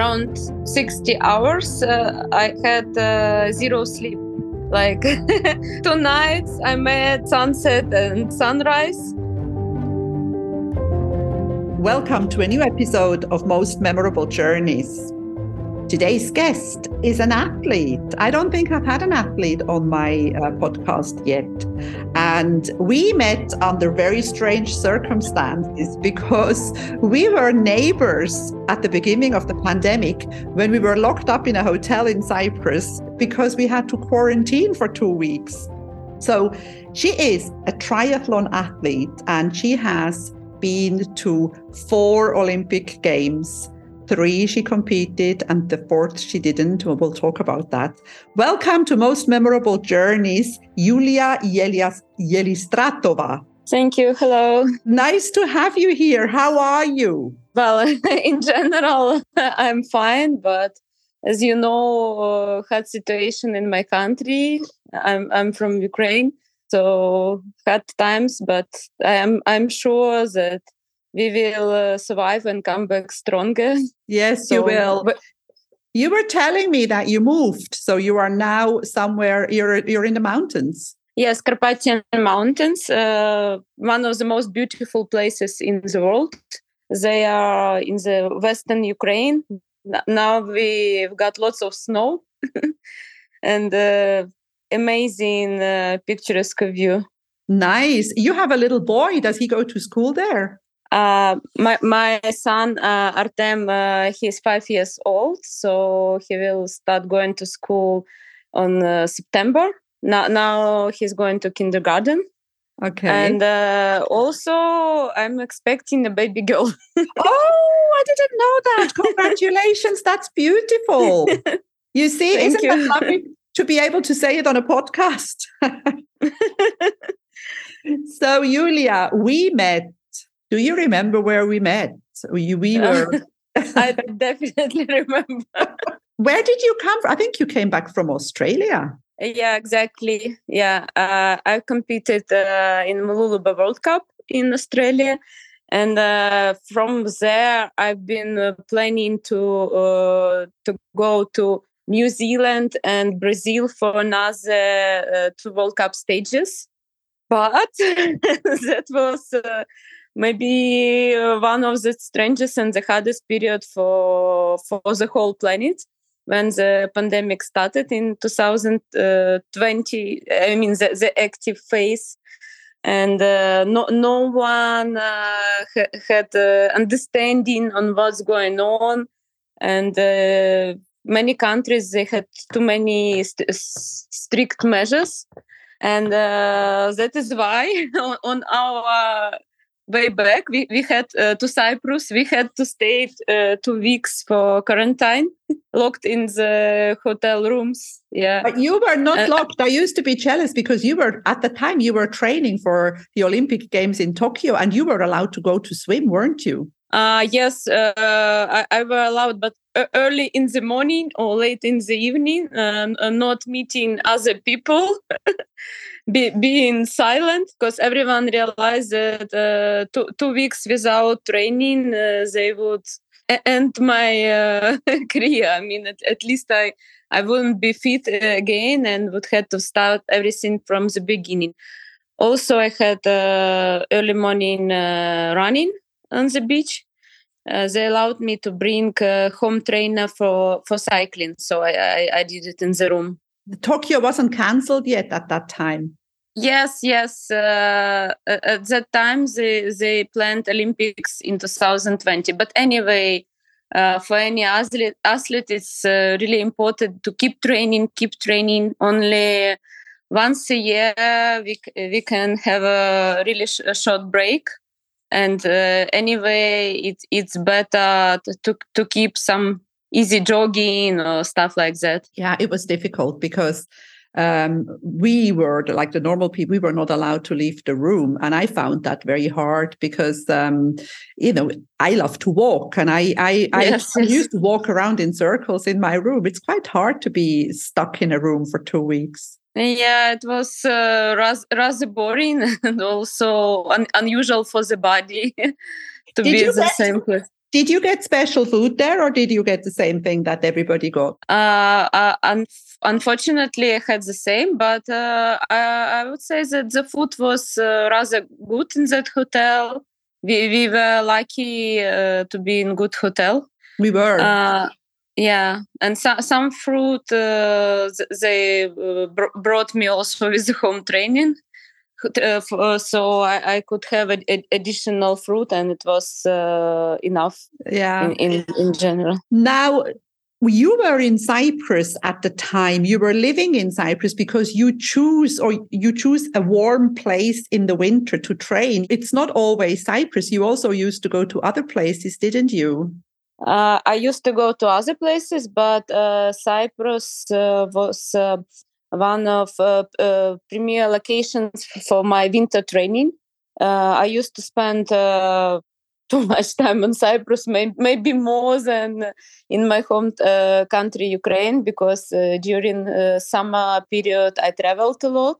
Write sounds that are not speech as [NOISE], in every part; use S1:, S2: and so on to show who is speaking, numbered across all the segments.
S1: around 60 hours. Uh, I had uh, zero sleep. Like [LAUGHS] two nights, I made sunset and sunrise.
S2: Welcome to a new episode of Most Memorable Journeys. Today's guest is an athlete. I don't think I've had an athlete on my uh, podcast yet. And we met under very strange circumstances because we were neighbors at the beginning of the pandemic when we were locked up in a hotel in Cyprus because we had to quarantine for two weeks. So she is a triathlon athlete and she has been to four Olympic Games three she competed and the fourth she didn't. We'll talk about that. Welcome to Most Memorable Journeys, Yulia Yelias- Yelistratova.
S1: Thank you. Hello.
S2: Nice to have you here. How are you?
S1: Well, [LAUGHS] in general, [LAUGHS] I'm fine, but as you know, uh, had situation in my country. I'm I'm from Ukraine, so had times, but I am I'm sure that we will uh, survive and come back stronger.
S2: Yes, so, you will. But, you were telling me that you moved, so you are now somewhere. You're you're in the mountains.
S1: Yes, Carpathian Mountains, uh, one of the most beautiful places in the world. They are in the western Ukraine. Now we've got lots of snow [LAUGHS] and uh, amazing uh, picturesque view.
S2: Nice. You have a little boy. Does he go to school there?
S1: Uh, my my son uh, Artem, uh, he's five years old, so he will start going to school on uh, September. Now, now he's going to kindergarten.
S2: Okay.
S1: And uh, also, I'm expecting a baby girl. [LAUGHS]
S2: oh, I didn't know that! Congratulations, that's beautiful. [LAUGHS] You see,
S1: Thank
S2: isn't
S1: you.
S2: that lovely to be able to say it on a podcast? [LAUGHS] so, Julia, we met do you remember where we met? We, we were. [LAUGHS]
S1: I definitely remember.
S2: where did you come from? I think you came back from Australia.
S1: Yeah, exactly. Yeah, uh, I competed uh, in Mooloolaba World Cup in Australia, and uh, from there I've been uh, planning to uh, to go to New Zealand and Brazil for another uh, two World Cup stages, but [LAUGHS] that was maybe uh, one of the strangest and the hardest period for for the whole planet when the pandemic started in 2020 i mean the, the active phase. And uh, no no one uh, ha- had uh, understanding on what's going on. And uh, many countries they had too many st- strict measures. And uh, that is why [LAUGHS] on, on our way back we, we had uh, to cyprus. We had to stay uh, two weeks for quarantine. [LAUGHS] Locked in the hotel rooms. Yeah.
S2: But you were not uh, locked. I used to be jealous because you were at the time you were training for the olympic games in tokyo and you were allowed to go to swim weren't you?
S1: Uh yes uh, I, I were allowed but early in the morning or late in the evening um, not meeting other people [LAUGHS] be, being silent because everyone realized that uh, two, two weeks without training uh, they would end my uh, [LAUGHS] career. I mean at, at, least i i wouldn't be fit again and would have to start everything from the beginning. Also i had uh, early morning uh, running on the beach. Uh, they allowed me to bring a home trainer for for cycling so I, I, I did it in the room.
S2: Tokyo wasn't cancelled yet at that time.
S1: Yes, yes. Uh, at that time, they they planned Olympics in 2020. But anyway, uh, for any athlete, athlete it's uh, really important to keep training, keep training. Only once a year, we we can have a really sh- a short break. And uh, anyway, it, it's better to to keep some easy jogging or stuff like that.
S2: Yeah, it was difficult because um, we were like the normal people, we were not allowed to leave the room. And I found that very hard because, um, you know, I love to walk and I, I, yes, I, I, used to walk around in circles in my room. It's quite hard to be stuck in a room for two weeks.
S1: Yeah, it was uh, rather boring [LAUGHS] and also un- unusual for the body [LAUGHS] to
S2: did
S1: be in the
S2: get,
S1: same place.
S2: Did you get special food there, or did you get the same thing that everybody got?
S1: Uh, uh, unfortunately, I had the same, but uh, I, I, would say that the food was uh, rather good in that hotel. We, we were lucky uh, to be in good hotel.
S2: We were.
S1: Uh, yeah, and so, some fruit they br- brought me also with the home training. Uh, uh, so I, I, could have a, a, additional fruit and it was uh, enough
S2: yeah
S1: in, in, in, general
S2: now you were in cyprus at the time. You were living in cyprus because you choose or you choose a warm place in the winter to train. It's not always cyprus. You also used to go to other places didn't you?
S1: Uh, I used to go to other places, but uh, Cyprus was one of uh, uh, premier locations for my winter training. Uh, I used to spend too [LAUGHS] much time in Cyprus, may- maybe more than in my home uh, country, Ukraine, because uh, during uh, summer period I traveled a lot.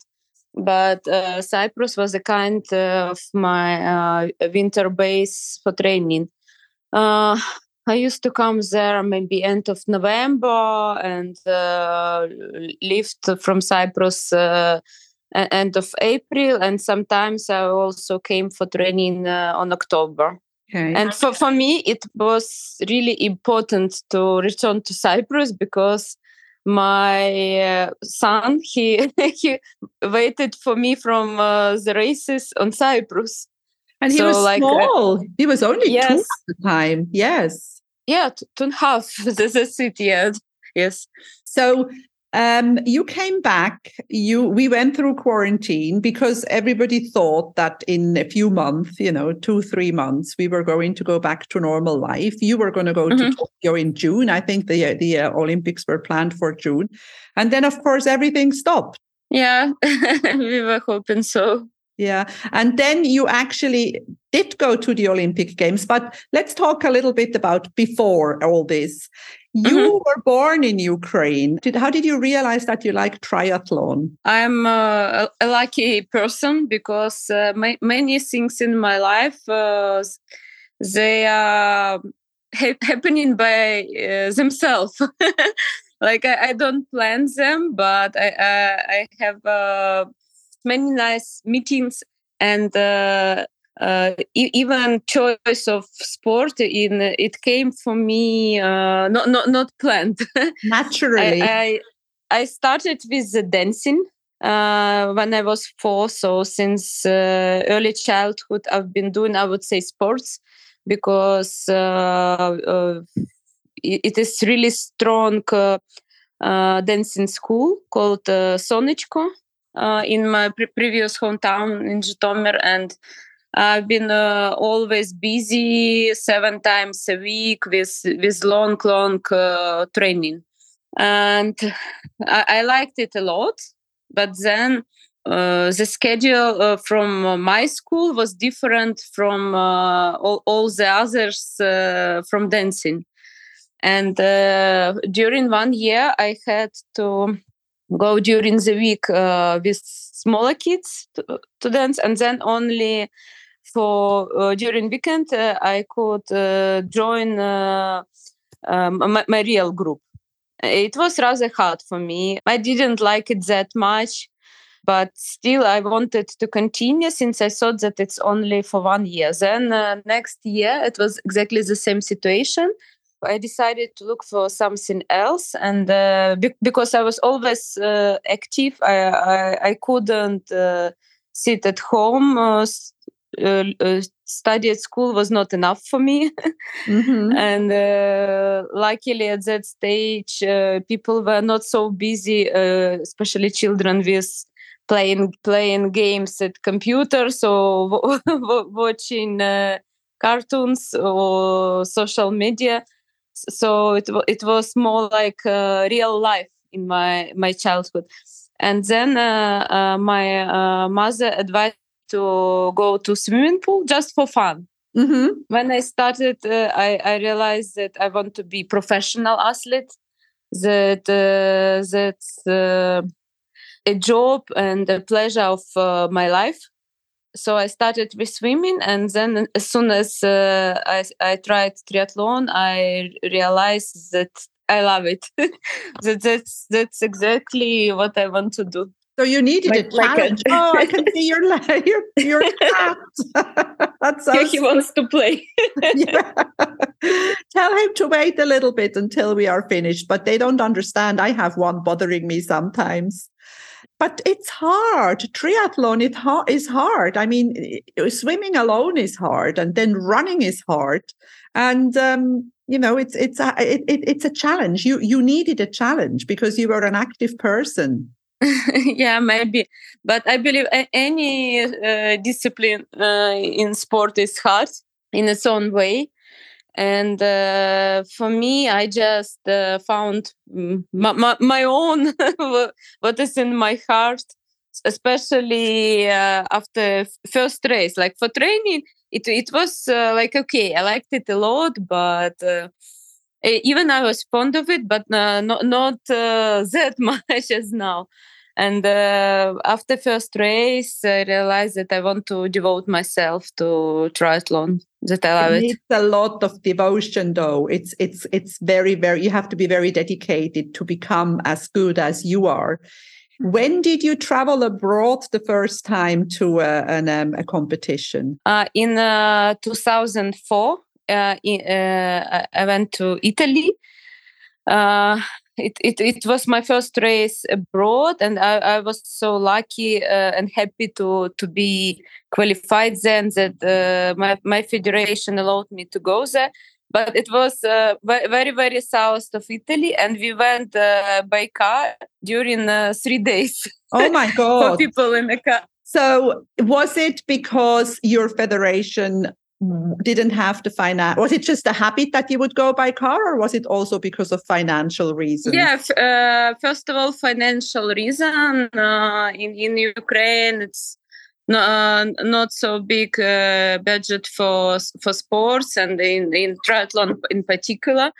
S1: But Cyprus was a kind of my winter base for training. I used to come there maybe end of November and uh, left from Cyprus uh, end of April, and sometimes I also came for training uh, on October. Okay. And for, for me, it was really important to return to Cyprus because my uh, son he [LAUGHS] he waited for me from uh, the races on Cyprus.
S2: And he so, was like, uh, small. he was only yes. two at the time. Yes
S1: yeah, two and a half. this is it. Yeah. Yes.
S2: So um, you came back. You we went through quarantine because everybody thought that in a few months, you know, two three months, we were going to go back to normal life. You were going to go mm-hmm. to Tokyo in June. I think the the uh, Olympics were planned for June, and then of course everything stopped.
S1: Yeah, [LAUGHS] we were hoping so.
S2: Yeah. And then you actually did go to the Olympic Games. But let's talk a little bit about before all this. You mm-hmm. were born in Ukraine. Did, how did you realize that you like triathlon?
S1: I'm uh, a lucky person because uh, my, many things in my life uh, they are ha- happening by uh, themselves. [LAUGHS] like I, I, don't plan them, but I I, I have uh, many nice meetings and uh, uh, even choice of sport in it came for me uh, not not not planned. [LAUGHS]
S2: Naturally.
S1: I, I, I started with the dancing uh, when I was four. So since uh, early childhood, I've been doing, I would say, sports because uh, uh it is really strong dancing school called uh, Sonichko uh, in my pre- previous hometown in Zhytomyr, and I've been uh, always busy seven times a week with with long, long uh, training, and I, I, liked it a lot. But then uh, the schedule uh, from my school was different from uh, all, all the others from dancing, and during one year I had to go during the week uh, with smaller kids to, to, dance and then only for uh, during weekend uh, i could uh, join um, my, my, real group. It was rather hard for me. I didn't like it that much but still i wanted to continue since i thought that it's only for one year. Then uh, next year it was exactly the same situation. I decided to look for something else, and uh, be- because I was always uh, active, I, I, I couldn't sit at home. Uh, uh, uh, study at school was not enough for me, mm-hmm. [LAUGHS] and luckily at that stage, people were not so busy, especially children with playing playing games at computers [LAUGHS] or watching cartoons or social media. So it it was more like uh, real life in my my childhood. And then uh, uh, my uh, mother advised to go to swimming pool just for fun mm-hmm. when i started uh, I, I realized that i want to be professional athlete that uh, that's a job and a pleasure of my life so I started with swimming, and then as soon as uh, I, I tried triathlon, I realized that I love it. [LAUGHS] that that's that's exactly what I want to do.
S2: So you needed like, a challenge. Like a... oh, I can see your your your [LAUGHS] cat.
S1: That's so. he wants to play. [LAUGHS]
S2: yeah. [LAUGHS] Tell him to wait a little bit until we are finished. But they don't understand. I have one bothering me sometimes. But it's hard. Triathlon it ha- is hard. I mean, swimming alone is hard, and then running is hard. And um, you know, it's it's a it, it, it's a challenge. You you needed a challenge because you were an active person. [LAUGHS]
S1: yeah, maybe. But I believe any uh, discipline uh, in sport is hard in its own way. And uh, for me, I just uh, found my, my, my own, [LAUGHS] what is in my heart, especially uh, after first race. Like for training, it, it was uh, like, okay, I liked it a lot, but even I was fond of it, but uh, not not uh, [LAUGHS] that much as now. And uh, after first race, I realized that I want to devote myself to triathlon. That I love
S2: it. It's a lot of devotion, though. It's it's it's very very. You have to be very dedicated to become as good as you are. When did you travel abroad the first time to uh, an, um, a competition?
S1: Uh, in uh, 2004, uh, uh, I went to Italy. Uh, it, it, it was my first race abroad and I, I was so lucky uh, and happy to to be qualified then that uh, my, my federation allowed me to go there. But it was uh, very very south of italy and we went uh, by car during uh, three days
S2: oh my [LAUGHS] god.
S1: for people in the car.
S2: So was it because your federation didn't have the finance was it just a habit that you would go by car or was it also because of financial reasons?
S1: Yeah uh, first of all financial reason uh, in in ukraine it's uh, not so big uh, budget for for sports and in in triathlon in particular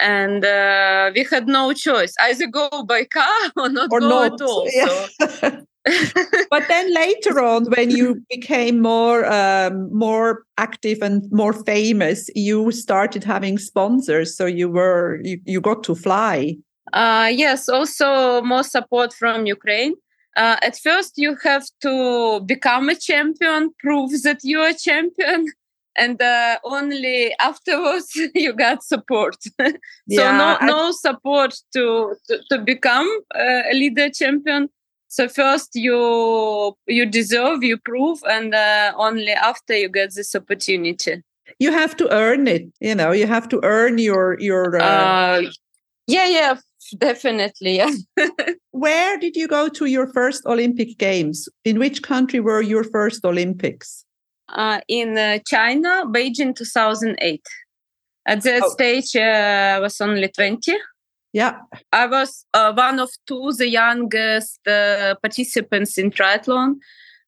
S1: and uh, we had no choice either go by car [LAUGHS] or not or go not. at all yeah. so [LAUGHS]
S2: but then later on, when you became more um, more active and more famous, you started having sponsors. So you were you, you got to fly.
S1: Uh, yes, also more support from Ukraine. Uh, at first, you have to become a champion, prove that you're a champion, and uh, only afterwards [LAUGHS] you got support. [LAUGHS] so yeah, no, I... no support to, to, to become uh, a leader champion. So first you you deserve you prove and uh, only after you get this opportunity.
S2: You have to earn it you know you have to earn your your uh... Uh,
S1: yeah yeah definitely yeah. [LAUGHS]
S2: Where did you go to your first olympic games? In which country were your first olympics
S1: uh, in uh, china beijing 2008 at that oh. stage uh, i was only 20
S2: yeah.
S1: I was uh, one of two, the youngest uh, participants in triathlon,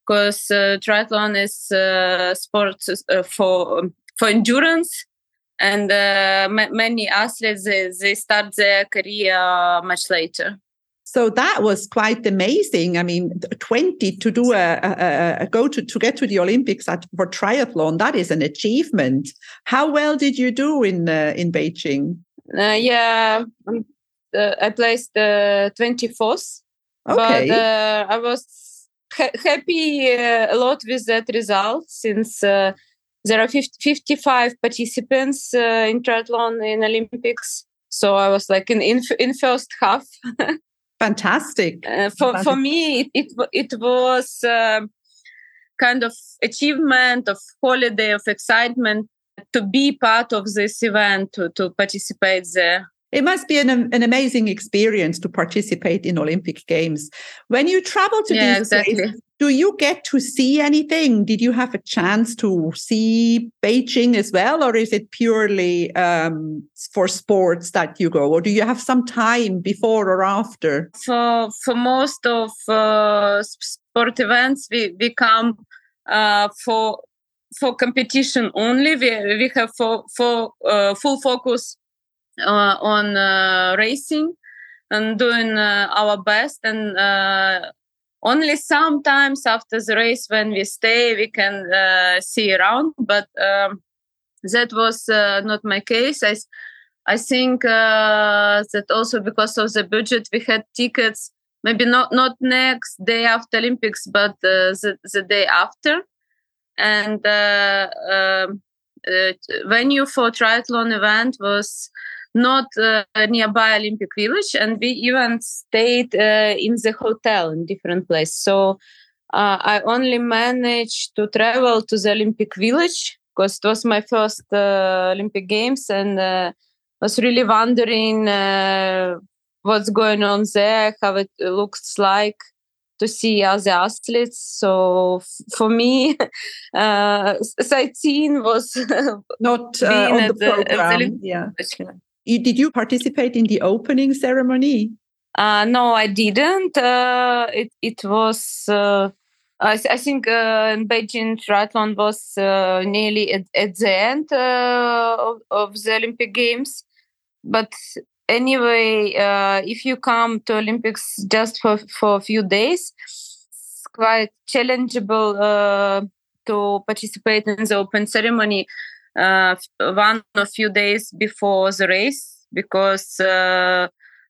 S1: because uh, triathlon is uh, sport uh, for for endurance, and uh, many athletes they, they, start their career much later.
S2: So that was quite amazing. I mean, twenty to do a, a, a go to to get to the Olympics at, for triathlon that is an achievement. How well did you do in in Beijing?
S1: yeah, um, uh, I placed the 24th. Okay. But uh, I was ha- happy uh, a lot with that result since there are 50, 55 participants in triathlon in Olympics. So I was like in in, in first half. [LAUGHS]
S2: Fantastic.
S1: Uh, for
S2: Fantastic.
S1: for me, it it, it was uh, kind of achievement of holiday of excitement to be part of this event to to participate there
S2: it must be an, an amazing experience to participate in Olympic Games. When you travel to yeah, these exactly. places, do you get to see anything? Did you have a chance to see Beijing as well, or is it purely um, for sports that you go, or do you have some time before or after?
S1: For for most of uh, sport events, we we come uh, for for competition only. We we have for for uh, full focus on uh, racing and doing uh, our best. And only sometimes after the race when we stay we can uh, see around. But um, that was uh, not my case. I i think uh, that also because of the budget we had tickets maybe not not next day after olympics but uh, the, the day after. And uh, um, uh, venue for triathlon event was not uh, nearby Olympic Village, and we even stayed uh, in the hotel in different place. So uh, I only managed to travel to the Olympic Village because it was my first uh, Olympic Games, and uh, was really wondering uh, what's going on there, how it looks like to see other athletes. So f- for me, [LAUGHS] uh, sightseeing was [LAUGHS]
S2: not uh, on the, the program. The yeah. Did you participate in the opening ceremony?
S1: Uh, no, I didn't. Uh, it it was. Uh, I, I, think uh, in Beijing triathlon was uh, nearly at, at, the end uh, of, of, the Olympic Games. But anyway, if you come to Olympics just for, for a few days, it's quite challengeable to participate in the open ceremony uh, one or few days before the race because uh,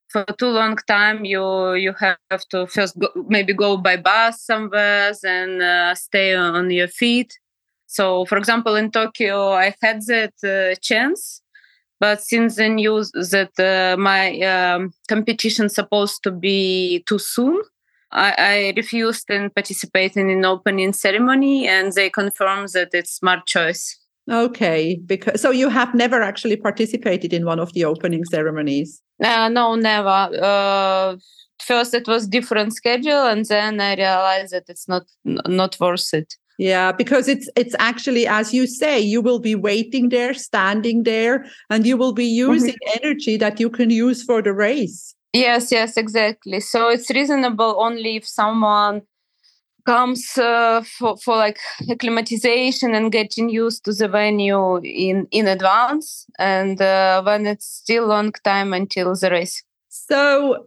S1: for too long time you you have to first go, maybe go by bus somewhere and uh, stay on your feet. So for example in tokyo i had that uh, chance but since the news that uh, my um, competition supposed to be too soon I, I refused and participating in opening ceremony and they confirmed that it's smart choice
S2: Okay, because so you have never actually participated in one of the opening ceremonies.
S1: Uh, no, never. Uh, first, it was different schedule, and then I realized that it's not not worth it.
S2: Yeah, because it's it's actually as you say, you will be waiting there, standing there, and you will be mm-hmm. using mm-hmm. energy that you can use for the race.
S1: Yes, yes, exactly. So it's reasonable only if someone comes uh, for, for like acclimatization and getting used to the venue in in advance and uh, when it's still long time until the race
S2: so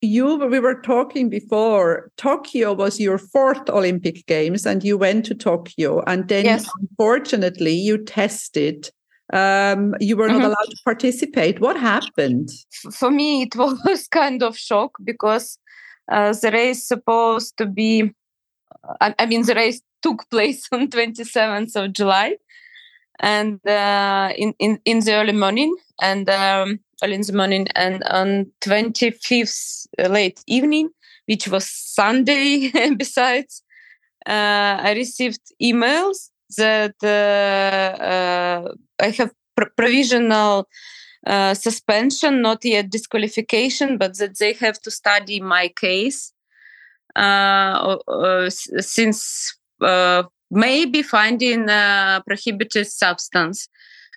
S2: you we were talking before tokyo was your fourth olympic games and you went to tokyo and then yes. unfortunately you tested um, you were not mm-hmm. allowed to participate what happened
S1: for me it [LAUGHS] was kind of shock because uh, the race supposed to be I, I, mean, the race took [LAUGHS] place on 27th of July, and uh, in, in in the early morning, and um, early in the morning, and on 25th uh, late evening, which was Sunday. [LAUGHS] besides, uh, I received emails that uh, uh, I have pr- provisional. Uh, suspension, not yet disqualification, but that they have to study my case since uh, maybe finding a prohibited substance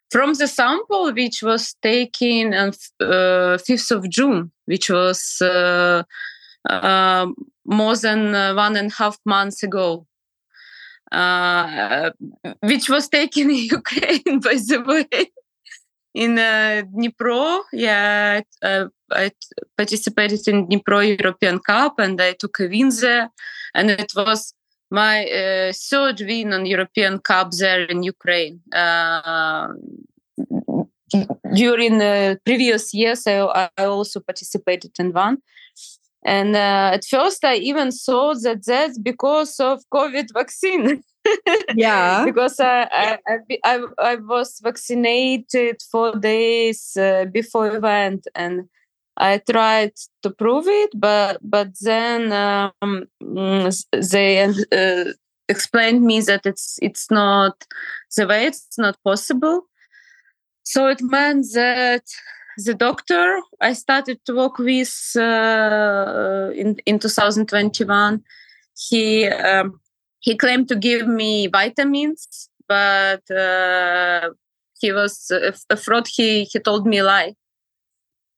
S1: from the sample which was taken on uh, 5th of June, which was uh, uh, more than one and a half months ago. which was taken [LAUGHS] in Ukraine, by the way in uh, Dnipro. Yeah, uh, I participated in Dnipro European Cup and I took a win there. And it was my uh, third win on European Cup there in Ukraine. Uh, during the previous years, I, I also participated in one. And uh, at first, I even thought that that's because of COVID vaccine. [LAUGHS]
S2: yeah
S1: because I, I I, I was vaccinated four days uh, before event and I tried to prove it but but then um, mm, they uh, explained me that it's it's not the way it's not possible so it meant that the doctor I started to work with uh, in in 2021 he um, he claimed to give me vitamins, but uh, he was a fraud. He he told me lie.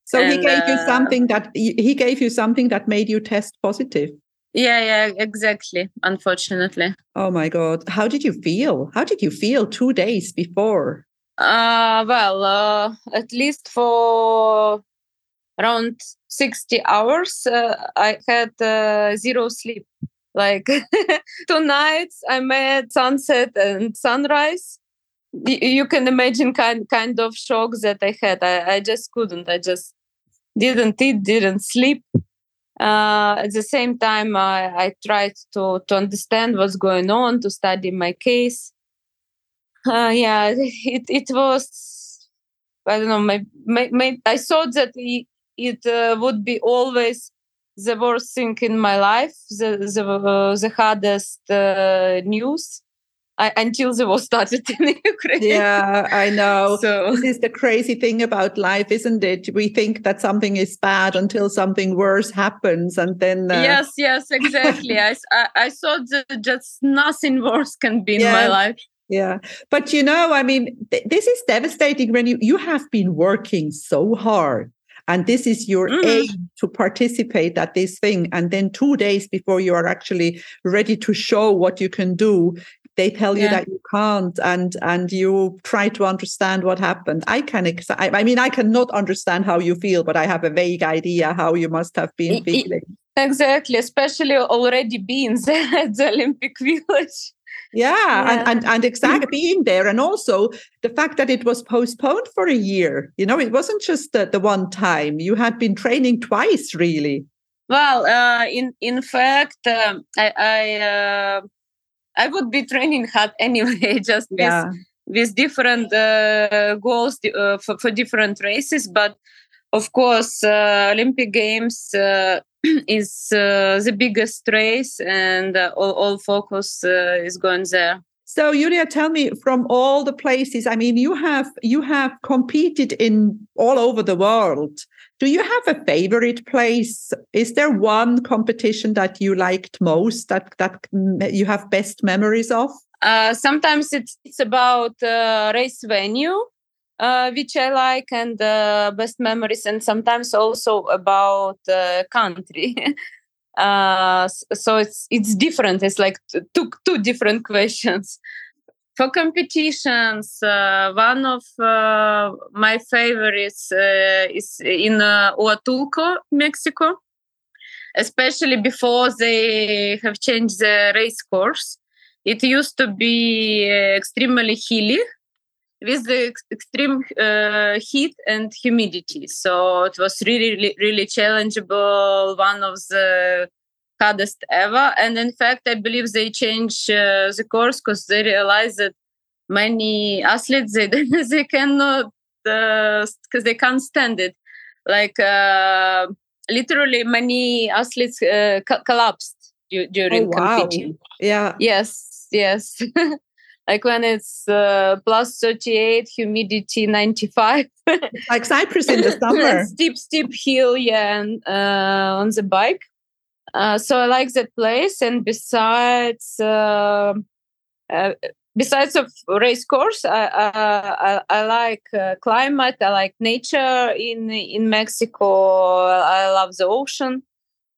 S2: So and, he gave you uh, something that he gave you something that made you test positive.
S1: Yeah, yeah, exactly. Unfortunately.
S2: Oh my god! How did you feel? How did you feel two days before?
S1: Uh, well, uh, at least for around 60 hours, uh, I had uh, zero sleep Like [LAUGHS] two nights, I made sunset and sunrise. You can imagine kind kind of shock that I had. I, I just couldn't. I just didn't eat, didn't sleep. Uh, at the same time, I, I tried to to understand what's going on, to study my case. Uh, yeah, it it was. I don't know. My, my, my I thought that it, it uh, would be always the worst thing in my life, the the, uh, the hardest uh, news. I, until the war started in [LAUGHS] Ukraine.
S2: Yeah, I know. [LAUGHS] So this is the crazy thing about life, isn't it? We think that something is bad until something worse happens, and then
S1: uh... yes, yes, exactly. I, I, thought that just nothing worse can be in yeah. my life.
S2: Yeah, but you know, I mean, th- this is devastating when you you have been working so hard and this is your mm-hmm. aim to participate at this thing and then two days before you are actually ready to show what you can do they tell you yeah. that you can't and and you try to understand what happened. I can i mean i cannot understand how you feel but i have a vague idea how you must have been feeling.
S1: Exactly especially already being [LAUGHS] there at the olympic village.
S2: Yeah, yeah. And, and and exactly being there and also the fact that it was postponed for a year. You know it wasn't just the, the one time. You had been training twice really.
S1: Well uh, in in fact um, i i uh, i would be training hard [LAUGHS] anyway just yeah. with with different uh, goals uh, for, for different races but of course uh, olympic games uh, [CLEARS THROAT] is uh, the biggest race and uh, all, all focus uh, is going there
S2: so Julia, tell me from all the places. I mean, you have you have competed in all over the world. Do you have a favorite place? Is there one competition that you liked most that that you have best memories of?
S1: Uh, sometimes it's it's about uh, race venue uh, which I like and uh, best memories, and sometimes also about uh, country. [LAUGHS] uh, so it's it's different. It's like two two different [LAUGHS] questions. For competitions, uh, one of uh, my favorites uh, is in uh, Huatulco, Mexico, especially before they have changed the race course. It used to be extremely hilly with the extreme uh, heat and humidity. So it was really, really challengeable, one of the hardest ever. And in fact, I believe they changed uh, the course because they realized that many athletes they [LAUGHS] they cannot because uh, they can't stand it. Like uh, literally, many athletes uh, co- collapsed during oh, wow. competing.
S2: Yeah.
S1: Yes. Yes. [LAUGHS] like when it's uh, plus 38 humidity 95
S2: like cyprus in the [LAUGHS] summer
S1: steep steep hill yeah and, uh, on the bike uh, so i like that place and besides uh, uh, besides of race course i i, I like uh, climate i like nature in in mexico i love the ocean.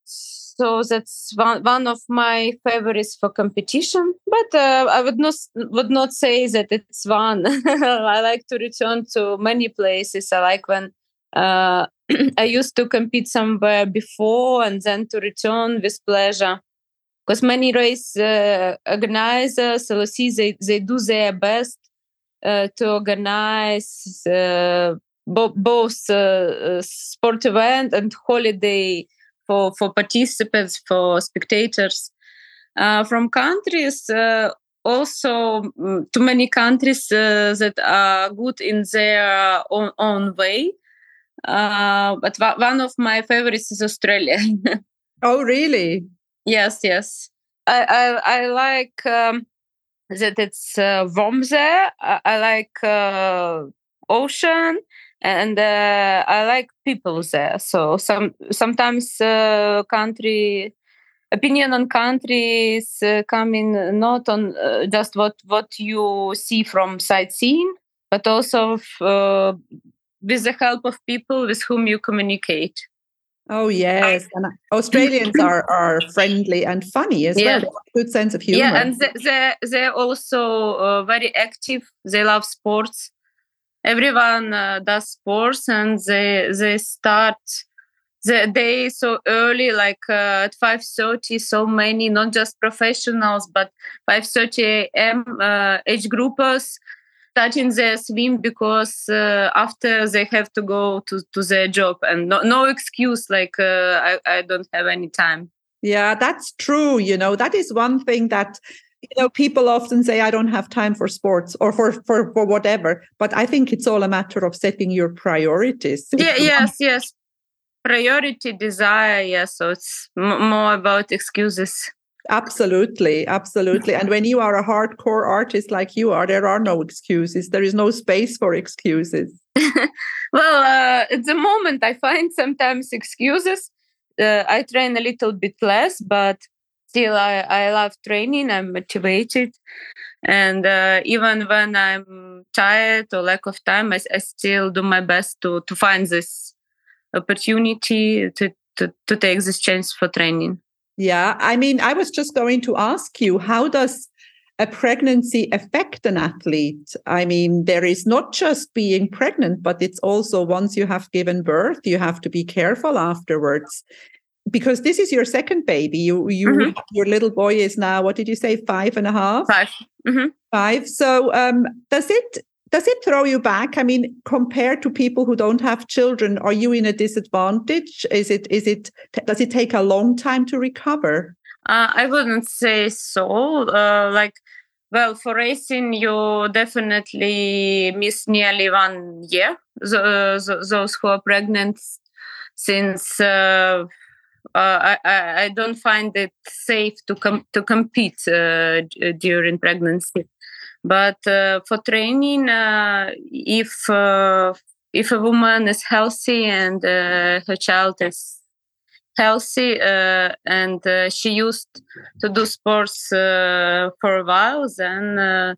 S1: So that's one, one of my favorites for competition but uh, i would not would not say that it's one [LAUGHS] i like to return to many places. I like when [CLEARS THROAT] i used to compete somewhere before and then to return with pleasure because many race uh, organizers see they, they do their best uh, to organize uh, bo- both uh, sport event and holiday for, for participants, for spectators uh, from countries. Uh, also, mm, too many countries uh, that are good in their own, own way. Uh, but one of my favorites is Australia. [LAUGHS]
S2: oh, really?
S1: Yes, yes. I I, I like um, that it's uh, warm there. I, I like uh, ocean and uh, I like people there. So some sometimes uh, country opinion on countries uh, coming not on uh, just what what you see from sightseeing, but also uh, with the help of people with whom you communicate.
S2: Oh yes, and Australians [LAUGHS] are are friendly and funny as yeah. well. Good sense of humor.
S1: Yeah, and they, they they're also uh, very active. They love sports everyone uh, does sports and they they start the day so early like uh, at 5.30 so many not just professionals but 5.30 am uh, age groupers starting their swim because uh, after they have to go to, to their job and no, no excuse like uh, I, I don't have any time.
S2: Yeah that's true you know that is one thing that you know people often say i don't have time for sports or for for, for whatever but i think it's all a matter of setting your priorities.
S1: Yeah yes yes. Priority desire yes so it's m- more about excuses
S2: absolutely absolutely. And when you are a hardcore artist like you are there are no excuses. There is no space for excuses. [LAUGHS]
S1: Well uh, at the moment i find sometimes excuses. Uh, i train a little bit less but still I, I love training. I'm motivated. And uh, even when i'm tired or lack of time I, I still do my best to to find this opportunity to, to, to take this chance for training.
S2: Yeah, I mean, I was just going to ask you, how does a pregnancy affect an athlete? I mean, there is not just being pregnant, but it's also once you have given birth, you have to be careful afterwards. Because this is your second baby. You, you, mm-hmm. your little boy is now. What did you say? Five and a half.
S1: 5 mm-hmm.
S2: Five. So, um, does it does it throw you back? I mean compared to people who don't have children are you in a disadvantage? Is it is it does it take a long time to recover?
S1: Uh, i wouldn't say so. Uh, like well for racing you definitely miss nearly one year those who are pregnant since uh, uh, I, I don't find it safe to com- to compete uh, during pregnancy. But uh, for training, uh, if uh, if a woman is healthy and her child is healthy uh, and uh, she used to do sports uh, for a while then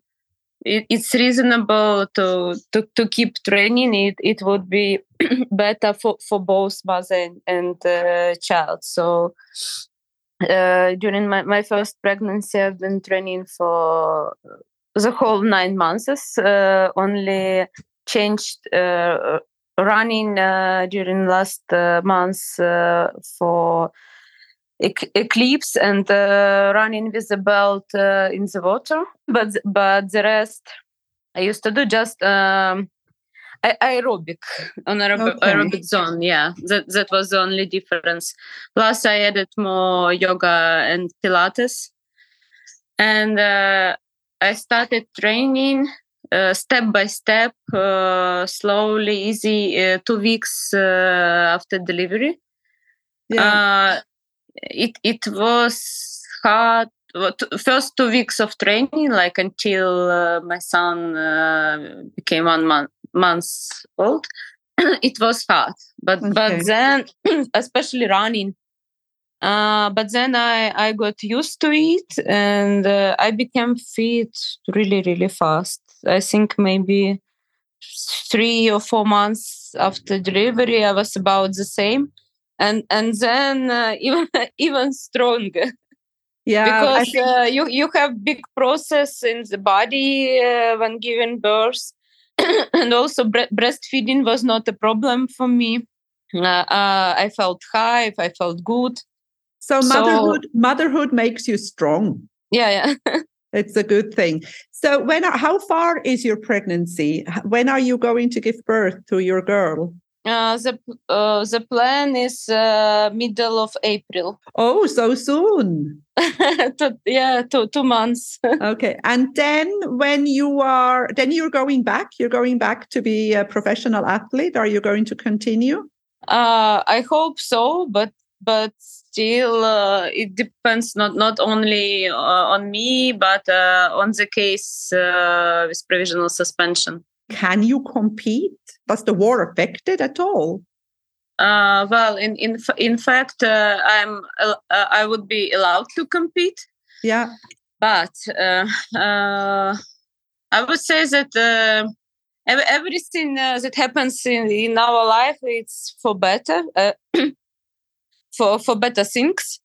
S1: it, it's reasonable to, to, to keep training. It it would be [CLEARS THROAT] better for, for both mother and, and child. So during my, my first pregnancy i've been training for the whole nine months uh, only changed uh, running uh, during last months for eclipse and running with the belt in the water. But but the rest i used to do just um, aerobic on aerobic, okay. aerobic zone yeah. That that was the only difference. Plus i added more yoga and pilates. And uh, I started training uh, step by step, uh, slowly, easy, uh, two weeks uh, after delivery. Yeah. Uh, it it was hard. First two weeks of training, like until uh, my son became one month months old, [CLEARS THROAT] it was hard. But okay. but then, [CLEARS THROAT] especially running, uh, but then I, I got used to it and uh, I became fit really, really fast. I think maybe three or four months after delivery, I was about the same. And and then uh, [LAUGHS] even even stronger.
S2: Yeah,
S1: because think... Uh, you you have big process in the body uh, when giving birth, [CLEARS THROAT] and also bre- breastfeeding was not a problem for me. I felt high, I felt good
S2: so motherhood so, motherhood makes you strong.
S1: Yeah, yeah. [LAUGHS]
S2: it's a good thing. So when how far is your pregnancy? When are you going to give birth to your girl?
S1: Uh, the uh, the plan is uh, middle of April.
S2: Oh, so soon. [LAUGHS]
S1: to, yeah, two two months. [LAUGHS]
S2: okay, and then when you are, then you're going back. You're going back to be a professional athlete. Are you going to continue?
S1: Uh, I hope so, but but still uh, it depends not not only uh, on me but uh, on the case uh, with provisional suspension.
S2: Can you compete? Was the war affected at all?
S1: Uh, well in in in fact uh, i'm i would be allowed to compete.
S2: Yeah.
S1: But i would say that everything that happens in, in our life it's for better [CLEARS THROAT] for for better things.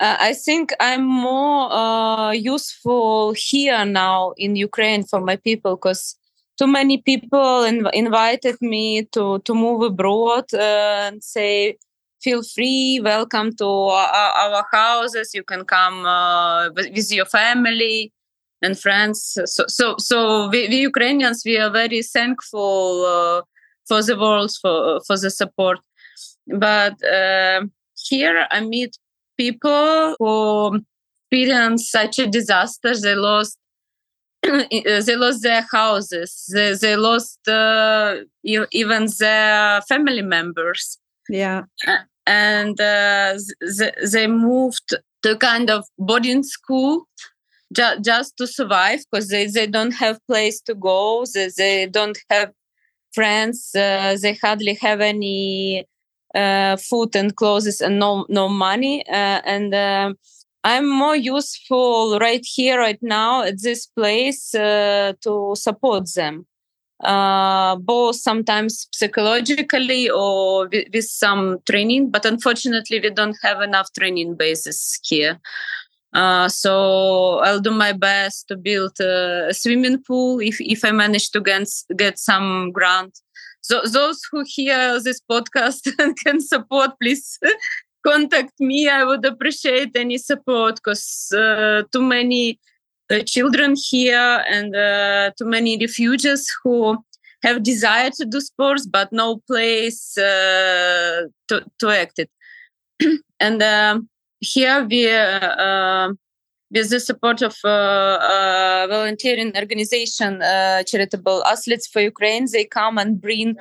S1: Uh, I think I'm more uh, useful here now in Ukraine for my people because too many people inv- invited me to to move abroad uh, and say feel free welcome to our, our houses. You can come uh, with your family and friends. So so so we, we ukrainians we are very thankful uh, for the world for for the support. But uh, here i meet people who experience such a disaster. They lost [CLEARS THROAT] they lost their houses. They, they lost uh, even their family members.
S2: Yeah.
S1: And uh, they, they moved to kind of boarding school ju- just to survive because they, they don't have place to go. They, they don't have friends. Uh, they hardly have any uh, food and clothes and no no money uh, and uh, i'm more useful right here right now at this place uh, to support them uh, both sometimes psychologically or with, with, some training but unfortunately we don't have enough training bases here uh, so I'll do my best to build a swimming pool if, if I manage to get, get some grant. So those who hear this podcast [LAUGHS] and can support, please [LAUGHS] contact me. I would appreciate any support because uh, too many uh, children here and uh, too many refugees who have desire to do sports but no place uh, to, to act it. [CLEARS THROAT] and um, here we uh, with the support of uh, uh, volunteering organization uh, charitable athletes for ukraine. They come and bring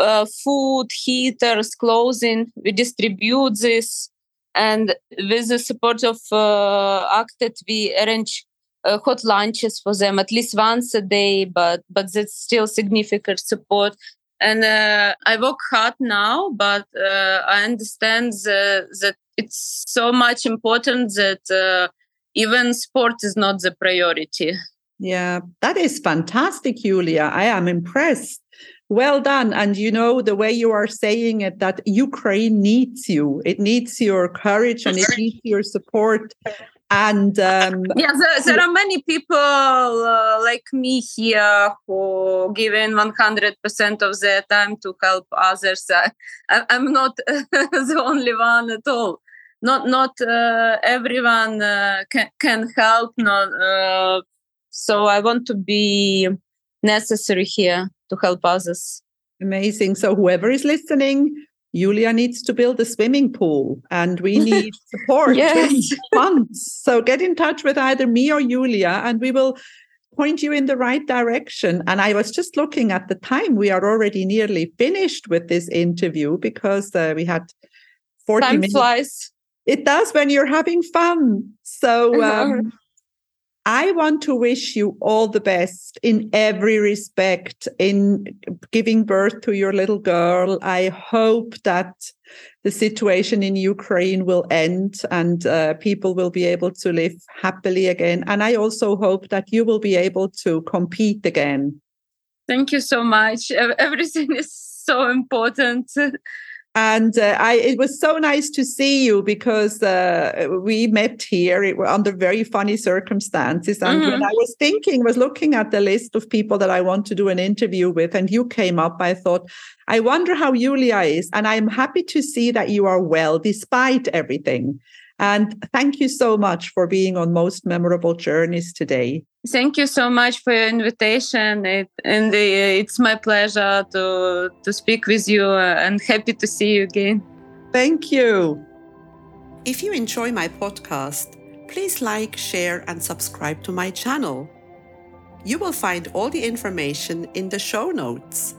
S1: uh, food heaters clothing. We distribute this. And with the support of uh, ACTED we arrange uh, hot lunches for them at least once a day but but that's still significant support. And i work hard now but i understand the, that it's so much important that uh, even sport is not the priority.
S2: Yeah, that is fantastic, Julia. I am impressed. Well done. And you know, the way you are saying it, that Ukraine needs you, it needs your courage and it needs your support. And um,
S1: yeah, there, there, are many people uh, like me here who give in 100% of their time to help others. I, I'm not [LAUGHS] the only one at all not not uh, everyone uh, can can help. Not uh, so I want to be necessary here to help others.
S2: Amazing. So whoever is listening, Julia needs to build a swimming pool, and we [LAUGHS] need support.
S1: yes.
S2: funds. So get in touch with either me or Julia, and we will point you in the right direction. And I was just looking at the time; we are already nearly finished with this interview because uh, we had forty
S1: time
S2: minutes.
S1: Flies
S2: it does when you're having fun. So um, I want to wish you all the best in every respect in giving birth to your little girl. I hope that the situation in Ukraine will end and uh, people will be able to live happily again. And I also hope that you will be able to compete again.
S1: Thank you so much. Everything is so important. [LAUGHS]
S2: And uh, I, it was so nice to see you because uh, we met here it, under very funny circumstances. And mm-hmm. when I was thinking, was looking at the list of people that I want to do an interview with, and you came up, I thought, I wonder how Julia is. And I'm happy to see that you are well despite everything. And thank you so much for being on Most Memorable Journeys today.
S1: Thank you so much for your invitation. It, and uh, it's my pleasure to, to speak with you uh, and happy to see you again.
S2: Thank you. If you enjoy my podcast, please like, share, and subscribe to my channel. You will find all the information in the show notes.